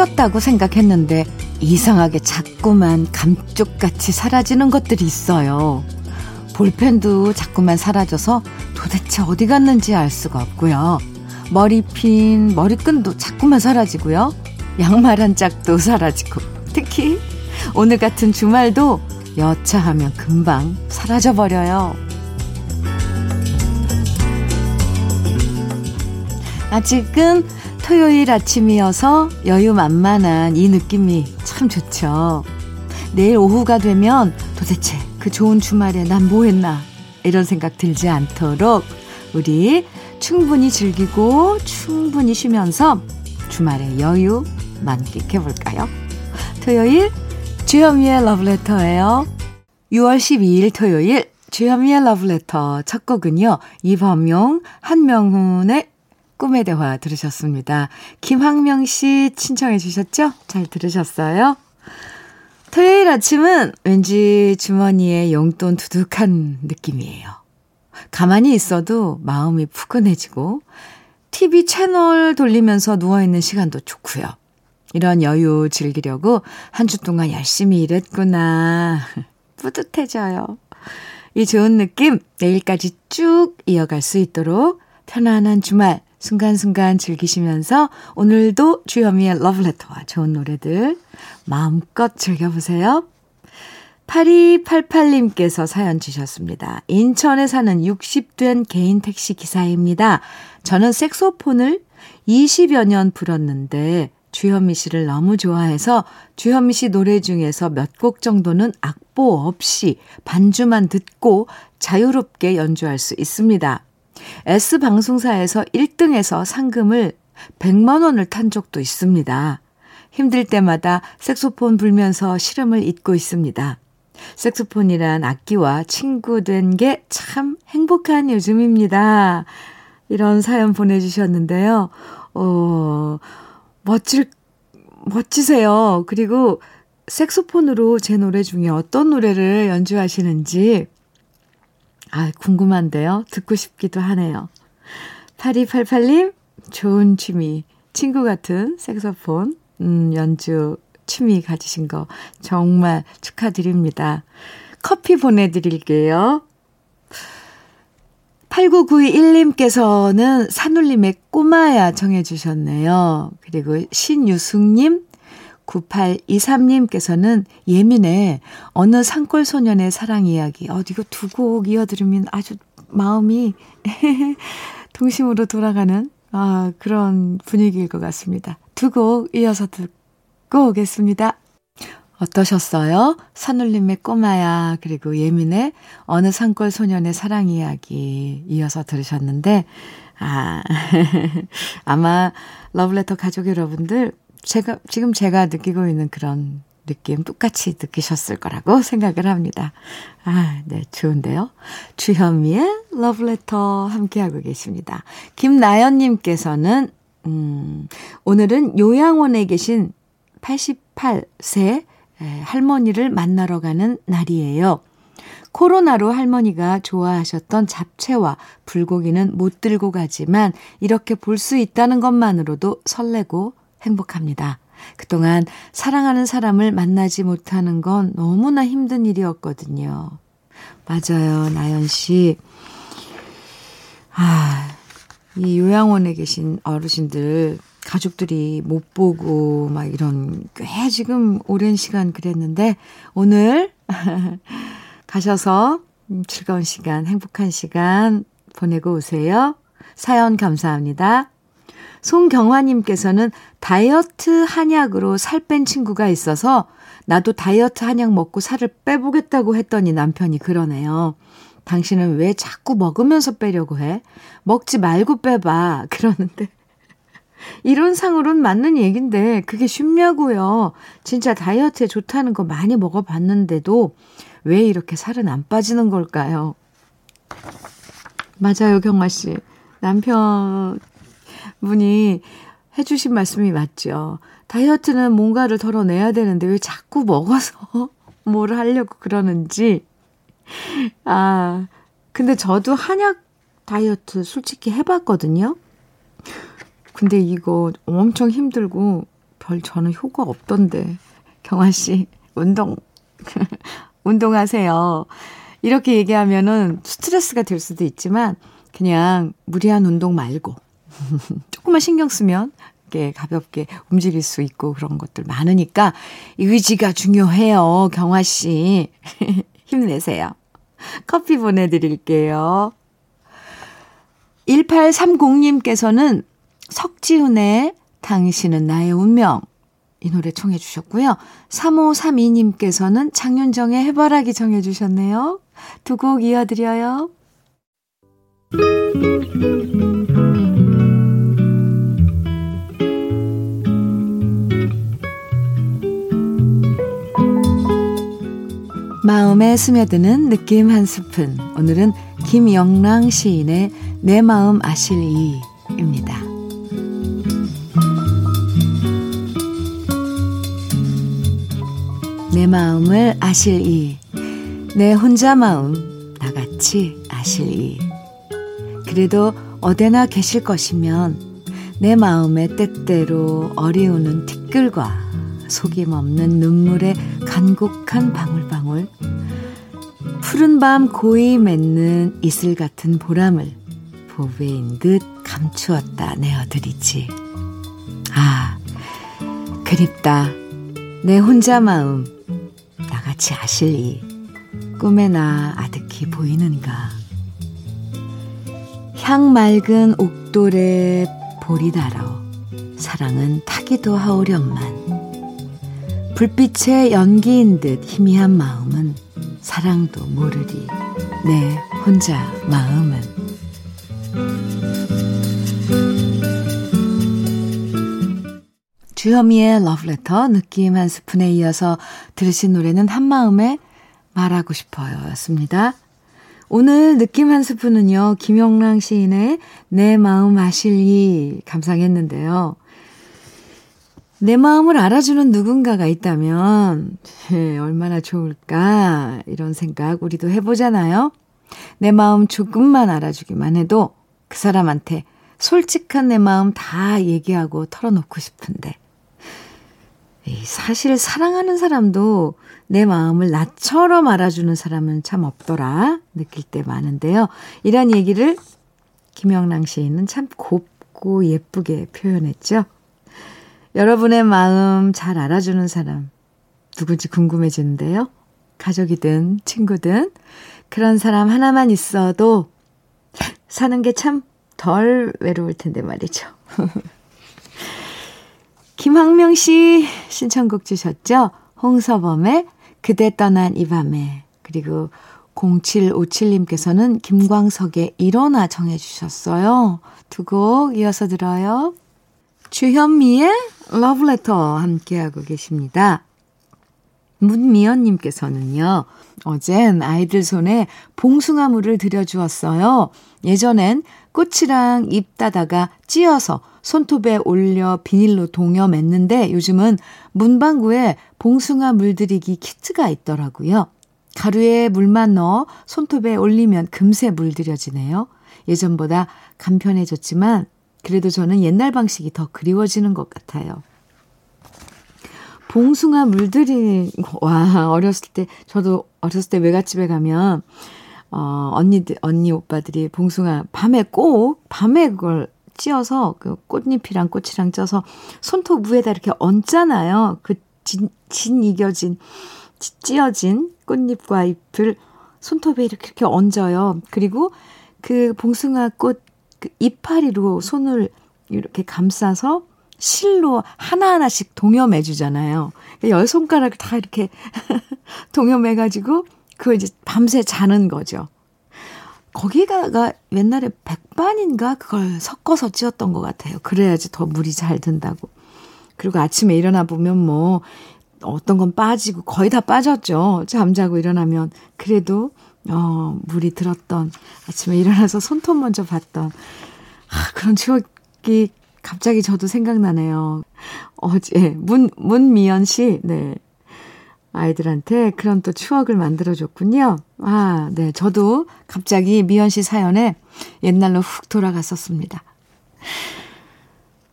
챙겼다고 생각했는데 이상하게 자꾸만 감쪽같이 사라지는 것들이 있어요. 볼펜도 자꾸만 사라져서 도대체 어디 갔는지 알 수가 없고요. 머리핀, 머리끈도 자꾸만 사라지고요. 양말 한 짝도 사라지고. 특히 오늘 같은 주말도 여차하면 금방 사라져버려요. 아직은 토요일 아침이어서 여유 만만한 이 느낌이 참 좋죠. 내일 오후가 되면 도대체 그 좋은 주말에 난 뭐 했나 이런 생각 들지 않도록 우리 충분히 즐기고 충분히 쉬면서 주말의 여유 만끽해 볼까요? 토요일 주현미의 러브레터예요. 6월 12일 토요일 주현미의 러브레터 첫 곡은요. 이범용, 한명훈의 꿈의 대화 들으셨습니다. 김학명 씨 신청해 주셨죠? 잘 들으셨어요? 토요일 아침은 왠지 주머니에 용돈 두둑한 느낌이에요. 가만히 있어도 마음이 푸근해지고 TV 채널 돌리면서 누워있는 시간도 좋고요. 이런 여유 즐기려고 한 주 동안 열심히 일했구나. 뿌듯해져요. 이 좋은 느낌 내일까지 쭉 이어갈 수 있도록 편안한 주말 순간순간 즐기시면서 오늘도 주현미의 러브레터와 좋은 노래들 마음껏 즐겨보세요. 8288님께서 사연 주셨습니다. 인천에 사는 60된 개인 택시 기사입니다. 저는 색소폰을 20여 년 불었는데 주현미 씨를 너무 좋아해서 주현미 씨 노래 중에서 몇 곡 정도는 악보 없이 반주만 듣고 자유롭게 연주할 수 있습니다. S방송사에서 1등해서 상금을 100만 원을 탄 적도 있습니다. 힘들 때마다 색소폰 불면서 시름을 잊고 있습니다. 색소폰이란 악기와 친구 된 게 참 행복한 요즘입니다. 이런 사연 보내주셨는데요. 어, 멋질, 멋지세요. 그리고 색소폰으로 제 노래 중에 어떤 노래를 연주하시는지 아, 궁금한데요. 듣고 싶기도 하네요. 8288님, 좋은 취미, 친구 같은 색소폰, 음, 연주 취미 가지신 거 정말 축하드립니다. 커피 보내드릴게요. 8991님께서는 산울림의 꼬마야 정해주셨네요. 그리고 신유숙님, 9823님께서는 예민해 어느 산골 소년의 사랑 이야기. 어, 이거 두 곡 이어들으면 아주 마음이 동심으로 돌아가는 아, 그런 분위기일 것 같습니다. 두 곡 이어서 듣고 오겠습니다. 어떠셨어요? 산울림의 꼬마야, 그리고 예민의 어느 산골 소년의 사랑 이야기 이어서 들으셨는데, 아, 아마 러브레터 가족 여러분들 제가, 지금 제가 느끼고 있는 그런 느낌 똑같이 느끼셨을 거라고 생각을 합니다. 아, 네, 좋은데요. 주현미의 러브레터 함께하고 계십니다. 김나연님께서는, 음, 오늘은 요양원에 계신 88세 할머니를 만나러 가는 날이에요. 코로나로 할머니가 좋아하셨던 잡채와 불고기는 못 들고 가지만 이렇게 볼 수 있다는 것만으로도 설레고 행복합니다. 그동안 사랑하는 사람을 만나지 못하는 건 너무나 힘든 일이었거든요. 맞아요, 나연 씨. 아, 이 요양원에 계신 어르신들, 가족들이 못 보고, 막 이런, 꽤 지금 오랜 시간 그랬는데, 오늘 가셔서 즐거운 시간, 행복한 시간 보내고 오세요. 사연 감사합니다. 송경화님께서는 다이어트 한약으로 살 뺀 친구가 있어서 나도 다이어트 한약 먹고 살을 빼보겠다고 했더니 남편이 그러네요. 당신은 왜 자꾸 먹으면서 빼려고 해? 먹지 말고 빼봐. 그러는데. 이론상으론 맞는 얘긴데 그게 쉽냐고요. 진짜 다이어트에 좋다는 거 많이 먹어봤는데도 왜 이렇게 살은 안 빠지는 걸까요? 맞아요, 경화 씨. 남편 분이 해주신 말씀이 맞죠. 다이어트는 뭔가를 덜어내야 되는데 왜 자꾸 먹어서 뭘 하려고 그러는지. 아, 근데 저도 한약 다이어트 솔직히 해봤거든요. 근데 이거 엄청 힘들고 별 저는 효과 없던데. 경아 씨, 운동, 운동하세요. 이렇게 얘기하면은 스트레스가 될 수도 있지만 그냥 무리한 운동 말고 조금만 신경 쓰면 이렇게 가볍게 움직일 수 있고 그런 것들 많으니까 의지가 중요해요. 경화 씨. 힘내세요. 커피 보내드릴게요. 1830님께서는 석지훈의 당신은 나의 운명 이 노래 청해 주셨고요. 3532님께서는 장윤정의 해바라기 청해 주셨네요. 두 곡 이어드려요. 마음에 스며드는 느낌 한 스푼. 오늘은 김영랑 시인의 내 마음 아실 이입니다. 내 마음을 아실 이, 내 혼자 마음 나같이 아실 이. 그래도 어디나 계실 것이면 내 마음의 때때로 어리우는 티끌과 속임 없는 눈물의 간곡한 방울방울, 푸른 밤 고이 맺는 이슬 같은 보람을 보배인 듯 감추었다 내어드리지. 아, 그립다. 내 혼자 마음. 나같이 아실리. 꿈에 나 아득히 보이는가. 향 맑은 옥돌에 볼이 달아 사랑은 타기도 하오련만. 불빛의 연기인 듯 희미한 마음은 사랑도 모르리 내 혼자 마음은 주현미의 러브레터 느낌 한 스푼에 이어서 들으신 노래는 한마음에 말하고 싶어요 였습니다. 오늘 느낌 한 스푼은요, 김영랑 시인의 내 마음 아실리 감상했는데요. 내 마음을 알아주는 누군가가 있다면, 네, 얼마나 좋을까, 이런 생각 우리도 해보잖아요. 내 마음 조금만 알아주기만 해도 그 사람한테 솔직한 내 마음 다 얘기하고 털어놓고 싶은데, 사실 사랑하는 사람도 내 마음을 나처럼 알아주는 사람은 참 없더라 느낄 때 많은데요. 이런 얘기를 김영랑 시인은 참 곱고 예쁘게 표현했죠. 여러분의 마음 잘 알아주는 사람 누군지 궁금해지는데요. 가족이든 친구든 그런 사람 하나만 있어도 사는 게 참 덜 외로울 텐데 말이죠. 김학명 씨 신청곡 주셨죠? 홍서범의 그대 떠난 이 밤에 그리고 0757님께서는 김광석의 일어나 정해 주셨어요. 두 곡 이어서 들어요. 주현미의 러브레터 함께하고 계십니다. 문미연님께서는요, 어젠 아이들 손에 봉숭아물을 들여주었어요. 예전엔 꽃이랑 잎 따다가 찧어서 손톱에 올려 비닐로 동여 맸는데 요즘은 문방구에 봉숭아 물들이기 키트가 있더라고요. 가루에 물만 넣어 손톱에 올리면 금세 물들여지네요. 예전보다 간편해졌지만 그래도 저는 옛날 방식이 더 그리워지는 것 같아요. 봉숭아 물들이, 와, 어렸을 때, 저도 어렸을 때 외갓집에 가면, 어, 언니들, 언니 오빠들이 봉숭아 밤에 꼭, 밤에 그걸 찧어서 그 꽃잎이랑 꽃이랑 쪄서 손톱 위에다 이렇게 얹잖아요. 그 진, 진 이겨진, 찧어진 꽃잎과 잎을 손톱에 이렇게 이렇게 얹어요. 그리고 그 봉숭아 꽃 그 이파리로 손을 이렇게 감싸서 실로 하나하나씩 동여매 주잖아요. 열 손가락을 다 이렇게 동여매 가지고 그걸 이제 밤새 자는 거죠. 거기가 옛날에 백반인가 그걸 섞어서 찧었던 것 같아요. 그래야지 더 물이 잘 든다고. 그리고 아침에 일어나 보면 뭐 어떤 건 빠지고 거의 다 빠졌죠. 잠자고 일어나면 그래도 어 물이 들었던 아침에 일어나서 손톱 먼저 봤던 아, 그런 추억이 갑자기 저도 생각나네요. 어제 문 문미연 씨, 네. 아이들한테 그런 또 추억을 만들어줬군요. 아, 네. 저도 갑자기 미연 씨 사연에 옛날로 훅 돌아갔었습니다.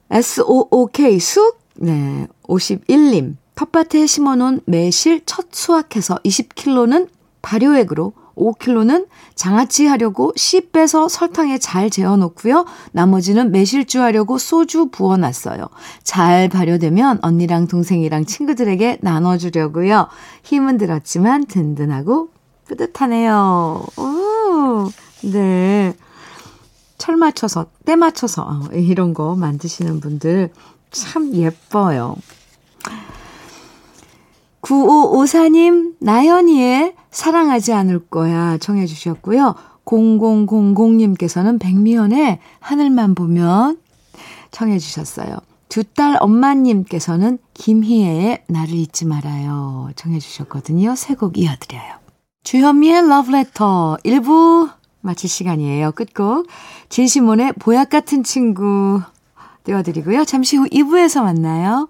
SOOK 쑥 네, 51님. 텃밭에 심어놓은 매실 첫 수확해서 20kg는 발효액으로 5kg는 장아찌 하려고 씨 빼서 설탕에 잘 재워놓고요. 나머지는 매실주 하려고 소주 부어놨어요. 잘 발효되면 언니랑 동생이랑 친구들에게 나눠주려고요. 힘은 들었지만 든든하고 뿌듯하네요. 오, 네. 철 맞춰서, 때 맞춰서 어, 이런 거 만드시는 분들 참 예뻐요. 9554님, 나연이의 사랑하지 않을 거야 청해 주셨고요. 0000님께서는 백미연의 하늘만 보면 청해 주셨어요. 두 딸 엄마님께서는 김희애의 나를 잊지 말아요 청해 주셨거든요. 세 곡 이어드려요. 주현미의 러브레터 1부 마칠 시간이에요. 끝곡 진시몬의 보약 같은 친구 띄워드리고요. 잠시 후 2부에서 만나요.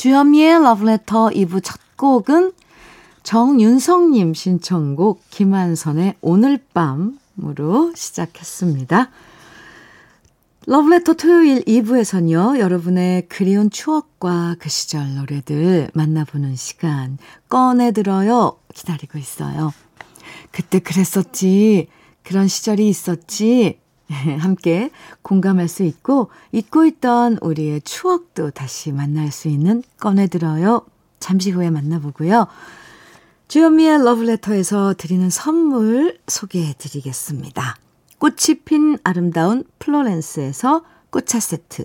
주현미의 Letter 2부 첫 곡은 정윤성님 신청곡 김한선의 오늘 밤으로 시작했습니다. 러브레터 토요일 2부에선요, 여러분의 그리운 추억과 그 시절 노래들 만나보는 시간 꺼내들어요 기다리고 있어요. 그때 그랬었지, 그런 시절이 있었지, 함께 공감할 수 있고, 잊고 있던 우리의 추억도 다시 만날 수 있는 꺼내들어요. 잠시 후에 만나보고요. 주현미의 러브레터에서 드리는 선물 소개해 드리겠습니다. 꽃이 핀 아름다운 플로렌스에서 꽃차 세트,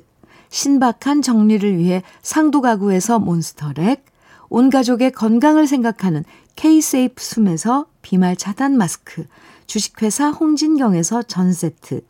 신박한 정리를 위해 상도 가구에서 몬스터렉, 온 가족의 건강을 생각하는 K-세이프 숨에서 비말 차단 마스크, 주식회사 홍진경에서 전 세트,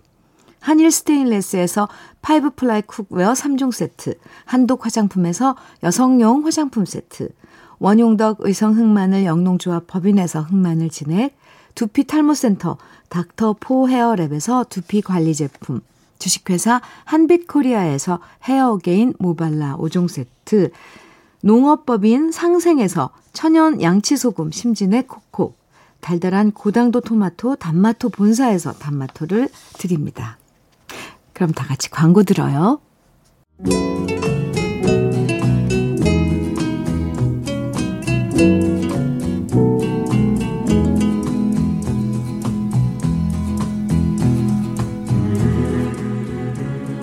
한일 스테인레스에서 five ply cookware 3종 세트, 한독 화장품에서 여성용 화장품 세트, 원용덕 의성 흑마늘 영농조합 법인에서 흑마늘 진액, 두피 탈모센터 닥터 포 헤어랩에서 두피 관리 제품, 주식회사 한빛코리아에서 헤어게인 모발라 5종 세트, 농업법인 상생에서 천연 양치소금 심진의 코코, 달달한 고당도 토마토 단마토 본사에서 단마토를 드립니다. 그럼 다 같이 광고 들어요.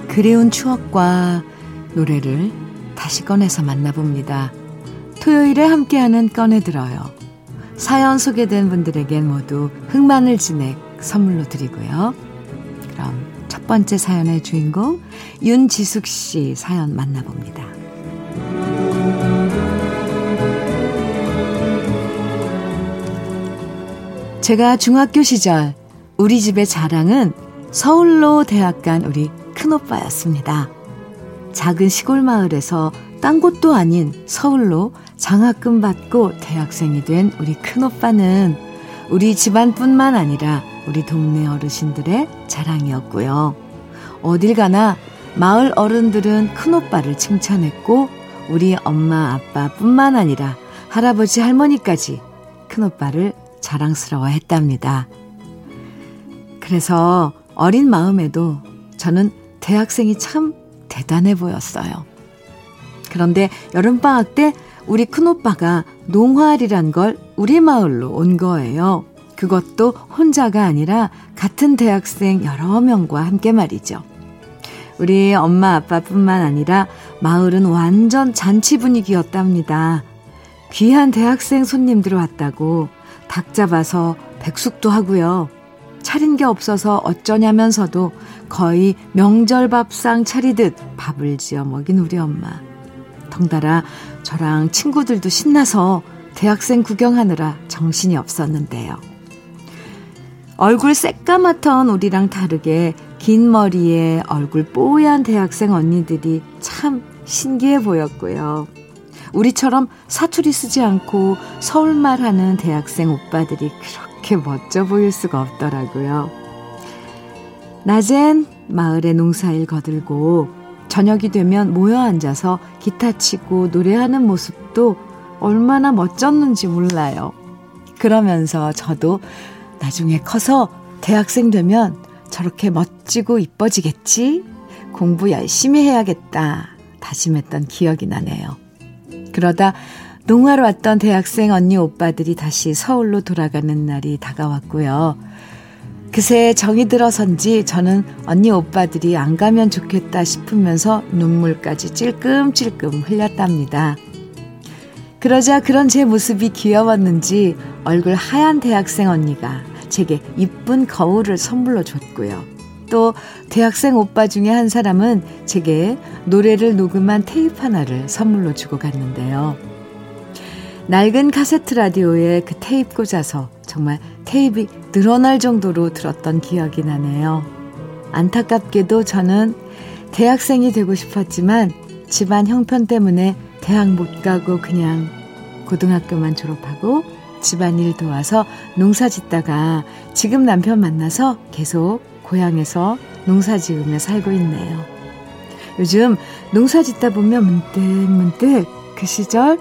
그리운 추억과 노래를 다시 꺼내서 만나봅니다. 토요일에 함께하는 꺼내들어요. 사연 소개된 분들에겐 모두 흑마늘 진액 선물로 드리고요. 그럼 첫 번째 사연의 주인공 윤지숙 씨 사연 만나봅니다. 제가 중학교 시절 우리 집의 자랑은 서울로 대학 간 우리 큰오빠였습니다. 작은 시골 마을에서 딴 곳도 아닌 서울로 장학금 받고 대학생이 된 우리 큰오빠는 우리 집안뿐만 아니라 우리 동네 어르신들의 자랑이었고요. 어딜 가나 마을 어른들은 큰오빠를 칭찬했고 우리 엄마 아빠뿐만 아니라 할아버지 할머니까지 큰오빠를 자랑스러워 했답니다. 그래서 어린 마음에도 저는 대학생이 참 대단해 보였어요. 그런데 여름방학 때 우리 큰오빠가 농활이란 걸 우리 마을로 온 거예요. 그것도 혼자가 아니라 같은 대학생 여러 명과 함께 말이죠. 우리 엄마 아빠뿐만 아니라 마을은 완전 잔치 분위기였답니다. 귀한 대학생 손님들 왔다고 닭 잡아서 백숙도 하고요. 차린 게 없어서 어쩌냐면서도 거의 명절 밥상 차리듯 밥을 지어 먹인 우리 엄마. 덩달아 저랑 친구들도 신나서 대학생 구경하느라 정신이 없었는데요. 얼굴 새까맣던 우리랑 다르게 긴 머리에 얼굴 뽀얀 대학생 언니들이 참 신기해 보였고요. 우리처럼 사투리 쓰지 않고 서울말 하는 대학생 오빠들이 그렇게 멋져 보일 수가 없더라고요. 낮엔 마을에 농사일 거들고 저녁이 되면 모여 앉아서 기타 치고 노래하는 모습도 얼마나 멋졌는지 몰라요. 그러면서 저도 나중에 커서 대학생 되면 저렇게 멋지고 이뻐지겠지? 공부 열심히 해야겠다. 다짐했던 기억이 나네요. 그러다 농화로 왔던 대학생 언니 오빠들이 다시 서울로 돌아가는 날이 다가왔고요. 그새 정이 들어선지 저는 언니 오빠들이 안 가면 좋겠다 싶으면서 눈물까지 찔끔찔끔 흘렸답니다. 그러자 그런 제 모습이 귀여웠는지 얼굴 하얀 대학생 언니가 제게 이쁜 거울을 선물로 줬고요. 또 대학생 오빠 중에 한 사람은 제게 노래를 녹음한 테이프 하나를 선물로 주고 갔는데요. 낡은 카세트 라디오에 그 테이프 꽂아서 정말 테이프이 늘어날 정도로 들었던 기억이 나네요. 안타깝게도 저는 대학생이 되고 싶었지만 집안 형편 때문에 대학 못 가고 그냥 고등학교만 졸업하고 집안일 도와서 농사 짓다가 지금 남편 만나서 계속 고향에서 농사 지으며 살고 있네요. 요즘 농사 짓다 보면 문득 문득 그 시절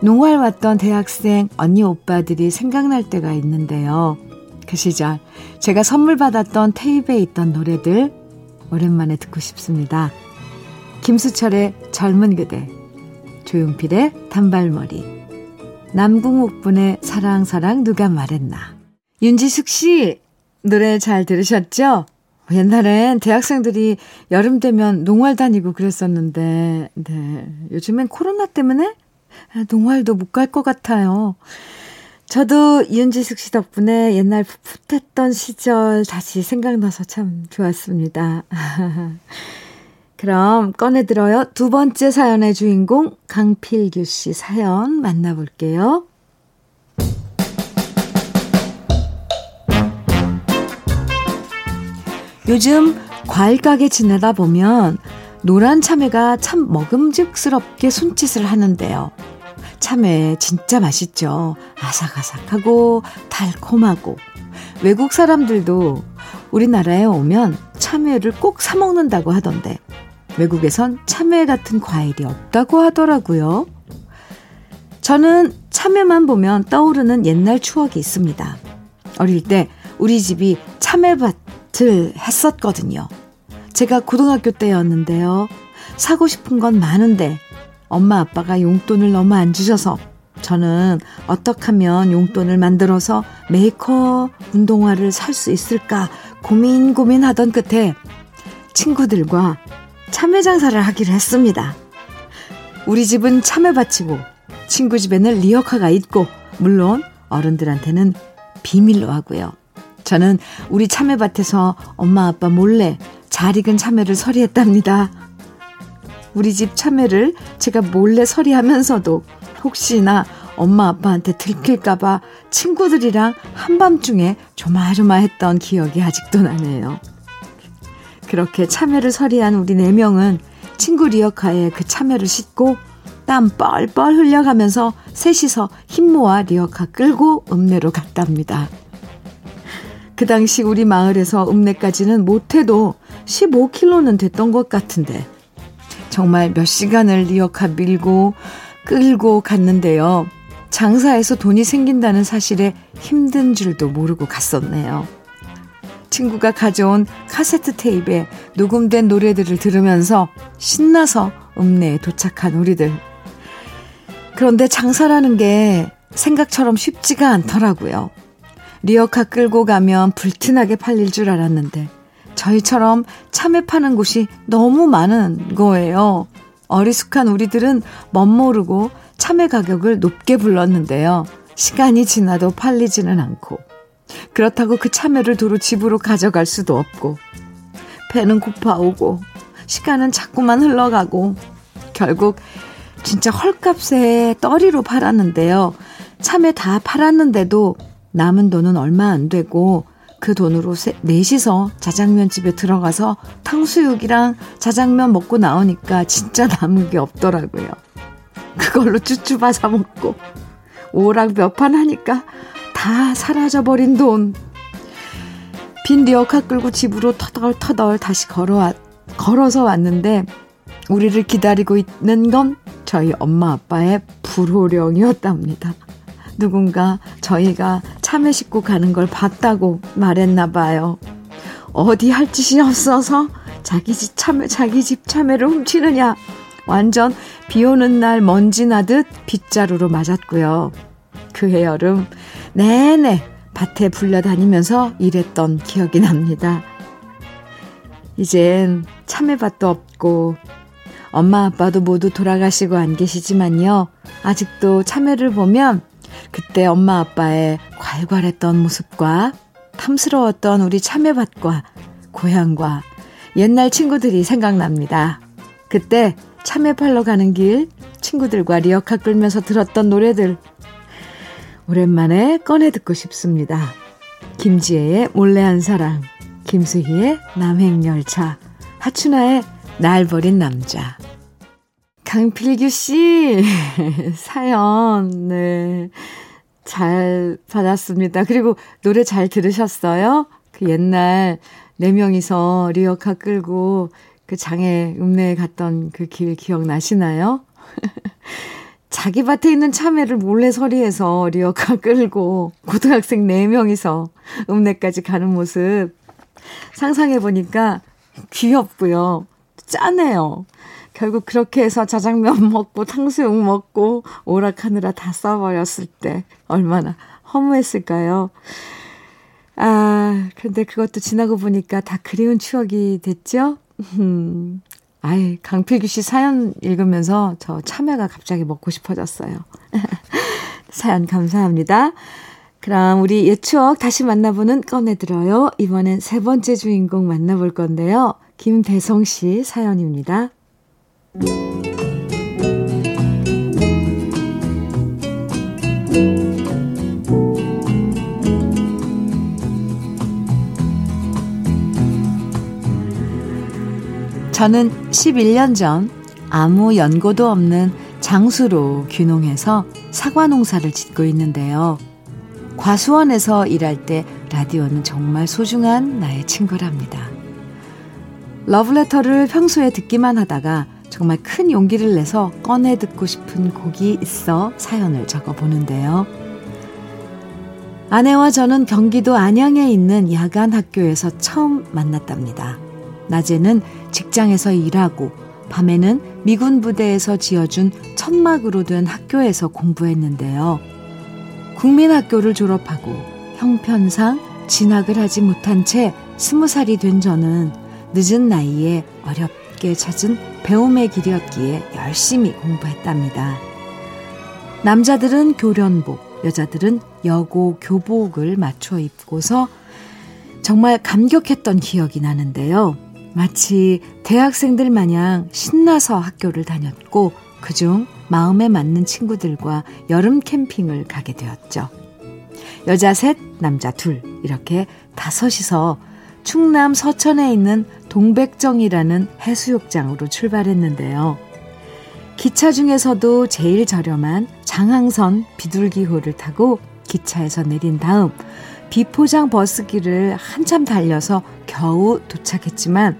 농활 왔던 대학생 언니 오빠들이 생각날 때가 있는데요. 그 시절 제가 선물 받았던 테이프에 있던 노래들 오랜만에 듣고 싶습니다. 김수철의 젊은 그대, 조용필의 단발머리, 남궁옥분의 사랑 사랑 누가 말했나. 윤지숙 씨 노래 잘 들으셨죠? 옛날엔 대학생들이 여름 되면 농활 다니고 그랬었는데, 네. 요즘엔 코로나 때문에 농활도 못 갈 것 같아요. 저도 윤지숙 씨 덕분에 옛날 풋풋했던 시절 다시 생각나서 참 좋았습니다. 그럼 꺼내들어요. 두 번째 사연의 주인공 강필규 씨 사연 만나볼게요. 요즘 과일 가게 지내다 보면 노란 참외가 참 먹음직스럽게 손짓을 하는데요. 참외 진짜 맛있죠. 아삭아삭하고 달콤하고 외국 사람들도 우리나라에 오면 참외를 꼭 사 먹는다고 하던데 외국에선 참외 같은 과일이 없다고 하더라고요. 저는 참외만 보면 떠오르는 옛날 추억이 있습니다. 어릴 때 우리 집이 참외밭을 했었거든요. 제가 고등학교 때였는데요. 사고 싶은 건 많은데 엄마 아빠가 용돈을 너무 안 주셔서 저는 어떻게 하면 용돈을 만들어서 메이커 운동화를 살 수 있을까 고민 고민하던 끝에 친구들과 참외 장사를 하기로 했습니다. 우리 집은 참외밭이고 친구 집에는 리어카가 있고 물론 어른들한테는 비밀로 하고요. 저는 우리 참외밭에서 엄마 아빠 몰래 잘 익은 참외를 서리했답니다. 우리 집 참외를 제가 몰래 서리하면서도 혹시나 엄마 아빠한테 들킬까봐 친구들이랑 한밤중에 조마조마했던 기억이 아직도 나네요. 그렇게 참외를 서리한 우리 네 명은 친구 리어카에 그 참외를 싣고 땀 뻘뻘 흘려가면서 셋이서 힘 모아 리어카 끌고 읍내로 갔답니다. 그 당시 우리 마을에서 읍내까지는 못해도 15km는 됐던 것 같은데 정말 몇 시간을 리어카 밀고 끌고 갔는데요. 장사에서 돈이 생긴다는 사실에 힘든 줄도 모르고 갔었네요. 친구가 가져온 카세트 테이프에 녹음된 노래들을 들으면서 신나서 읍내에 도착한 우리들. 그런데 장사라는 게 생각처럼 쉽지가 않더라고요. 리어카 끌고 가면 불티나게 팔릴 줄 알았는데 저희처럼 참외 파는 곳이 너무 많은 거예요. 어리숙한 우리들은 멋모르고 참외 가격을 높게 불렀는데요. 시간이 지나도 팔리지는 않고 그렇다고 그 참외를 도로 집으로 가져갈 수도 없고, 배는 고파오고, 시간은 자꾸만 흘러가고, 결국 진짜 헐값에 떨이로 팔았는데요. 참외 다 팔았는데도 남은 돈은 얼마 안 되고, 그 돈으로 세, 넷이서 자장면 집에 들어가서 탕수육이랑 자장면 먹고 나오니까 진짜 남은 게 없더라고요. 그걸로 쭈쭈바 사 먹고 오락 몇 판 하니까 다 사라져버린 돈. 빈 리어카 끌고 집으로 터덜터덜 다시 걸어와, 걸어서 왔는데 우리를 기다리고 있는 건 저희 엄마 아빠의 불호령이었답니다. 누군가 저희가 참외 싣고 가는 걸 봤다고 말했나 봐요. 어디 할 짓이 없어서 자기 집 참외, 자기 집 참외를 훔치느냐. 완전 비 오는 날 먼지 나듯 빗자루로 맞았고요. 그해 여름 내내 밭에 불려다니면서 일했던 기억이 납니다. 이젠 참외밭도 없고 엄마 아빠도 모두 돌아가시고 안 계시지만요. 아직도 참외를 보면 그때 엄마 아빠의 괄괄했던 모습과 탐스러웠던 우리 참외밭과 고향과 옛날 친구들이 생각납니다. 그때 참외 팔러 가는 길 친구들과 리어카 끌면서 들었던 노래들 오랜만에 꺼내 듣고 싶습니다. 김지혜의 몰래 한 사랑, 김수희의 남행열차, 하춘아의 날 버린 남자. 강필규 씨 사연 네. 잘 받았습니다. 그리고 노래 잘 들으셨어요? 그 옛날 네 명이서 리어카 끌고 그 장애 읍내에 갔던 그 길 기억나시나요? 자기 밭에 있는 참외를 몰래 서리해서 리어카 끌고 고등학생 4명이서 읍내까지 가는 모습 상상해 보니까 귀엽고요. 짠해요. 결국 그렇게 해서 자장면 먹고 탕수육 먹고 오락하느라 다 써버렸을 때 얼마나 허무했을까요? 아, 근데 그것도 지나고 보니까 다 그리운 추억이 됐죠? 음, 아이, 강필규 씨 사연 읽으면서 저 참외가 갑자기 먹고 싶어졌어요. 사연 감사합니다. 그럼 우리 옛 추억 다시 만나보는 꺼내들어요. 이번엔 세 번째 주인공 만나볼 건데요. 김배성 씨 사연입니다. 저는 11년 전 아무 연고도 없는 장수로 귀농해서 사과 농사를 짓고 있는데요. 과수원에서 일할 때 라디오는 정말 소중한 나의 친구랍니다. 러브레터를 평소에 듣기만 하다가 정말 큰 용기를 내서 꺼내 듣고 싶은 곡이 있어 사연을 적어 보는데요. 아내와 저는 경기도 안양에 있는 야간 학교에서 처음 만났답니다. 낮에는 직장에서 일하고 밤에는 미군 부대에서 지어준 천막으로 된 학교에서 공부했는데요. 국민학교를 졸업하고 형편상 진학을 하지 못한 채 스무 살이 된 저는 늦은 나이에 어렵게 찾은 배움의 길이었기에 열심히 공부했답니다. 남자들은 교련복, 여자들은 여고 교복을 맞춰 입고서 정말 감격했던 기억이 나는데요. 마치 대학생들 마냥 신나서 학교를 다녔고 그중 마음에 맞는 친구들과 여름 캠핑을 가게 되었죠. 여자 셋, 남자 둘, 이렇게 다섯이서 충남 서천에 있는 동백정이라는 해수욕장으로 출발했는데요. 기차 중에서도 제일 저렴한 장항선 비둘기호를 타고 기차에서 내린 다음 비포장 버스길을 한참 달려서 겨우 도착했지만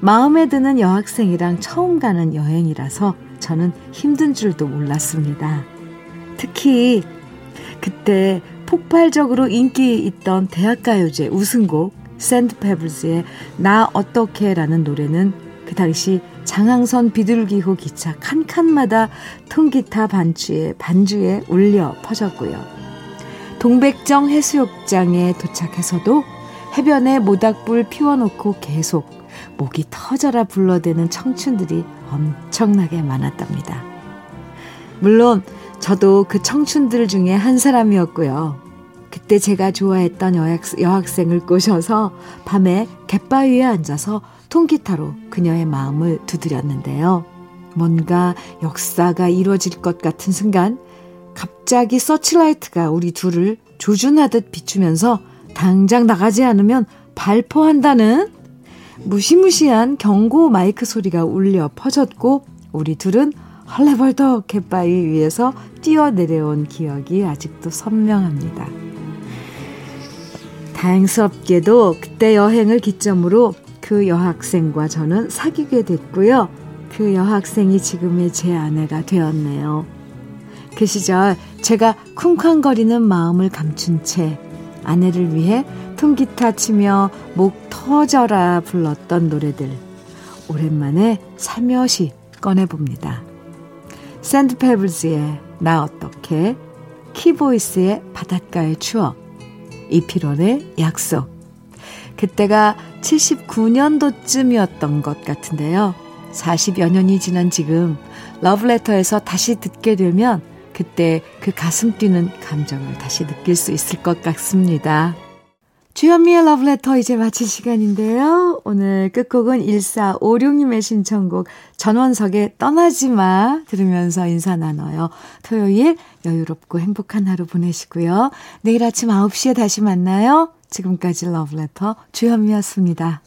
마음에 드는 여학생이랑 처음 가는 여행이라서 저는 힘든 줄도 몰랐습니다. 특히 그때 폭발적으로 인기 있던 대학가요제 우승곡 샌드페블스의 나 어떻게 라는 노래는 그 당시 장항선 비둘기호 기차 칸칸마다 통기타 반주에 반주에 울려 퍼졌고요. 동백정 해수욕장에 도착해서도 해변에 모닥불 피워놓고 계속 목이 터져라 불러대는 청춘들이 엄청나게 많았답니다. 물론 저도 그 청춘들 중에 한 사람이었고요. 그때 제가 좋아했던 여학, 여학생을 꼬셔서 밤에 갯바위에 앉아서 통기타로 그녀의 마음을 두드렸는데요. 뭔가 역사가 이루어질 것 같은 순간 갑자기 서치라이트가 우리 둘을 조준하듯 비추면서 당장 나가지 않으면 발포한다는 무시무시한 경고 마이크 소리가 울려 퍼졌고 우리 둘은 헐레벌떡 갯바위 위에서 뛰어내려온 기억이 아직도 선명합니다. 다행스럽게도 그때 여행을 기점으로 그 여학생과 저는 사귀게 됐고요. 그 여학생이 지금의 제 아내가 되었네요. 그 시절 제가 쿵쾅거리는 마음을 감춘 채 아내를 위해 통기타 치며 목 터져라 불렀던 노래들 오랜만에 살며시 꺼내봅니다. 샌드페블즈의 나 어떻게 키보이스의 바닷가의 추억 이피론의 약속 그때가 79년도쯤이었던 것 같은데요. 40여 년이 지난 지금 러브레터에서 다시 듣게 되면 그때 그 가슴 뛰는 감정을 다시 느낄 수 있을 것 같습니다. 주현미의 러브레터 이제 마칠 시간인데요. 오늘 끝곡은 1456님의 신청곡 전원석의 떠나지 마 들으면서 인사 나눠요. 토요일 여유롭고 행복한 하루 보내시고요. 내일 아침 9시에 다시 만나요. 지금까지 러브레터 주현미였습니다.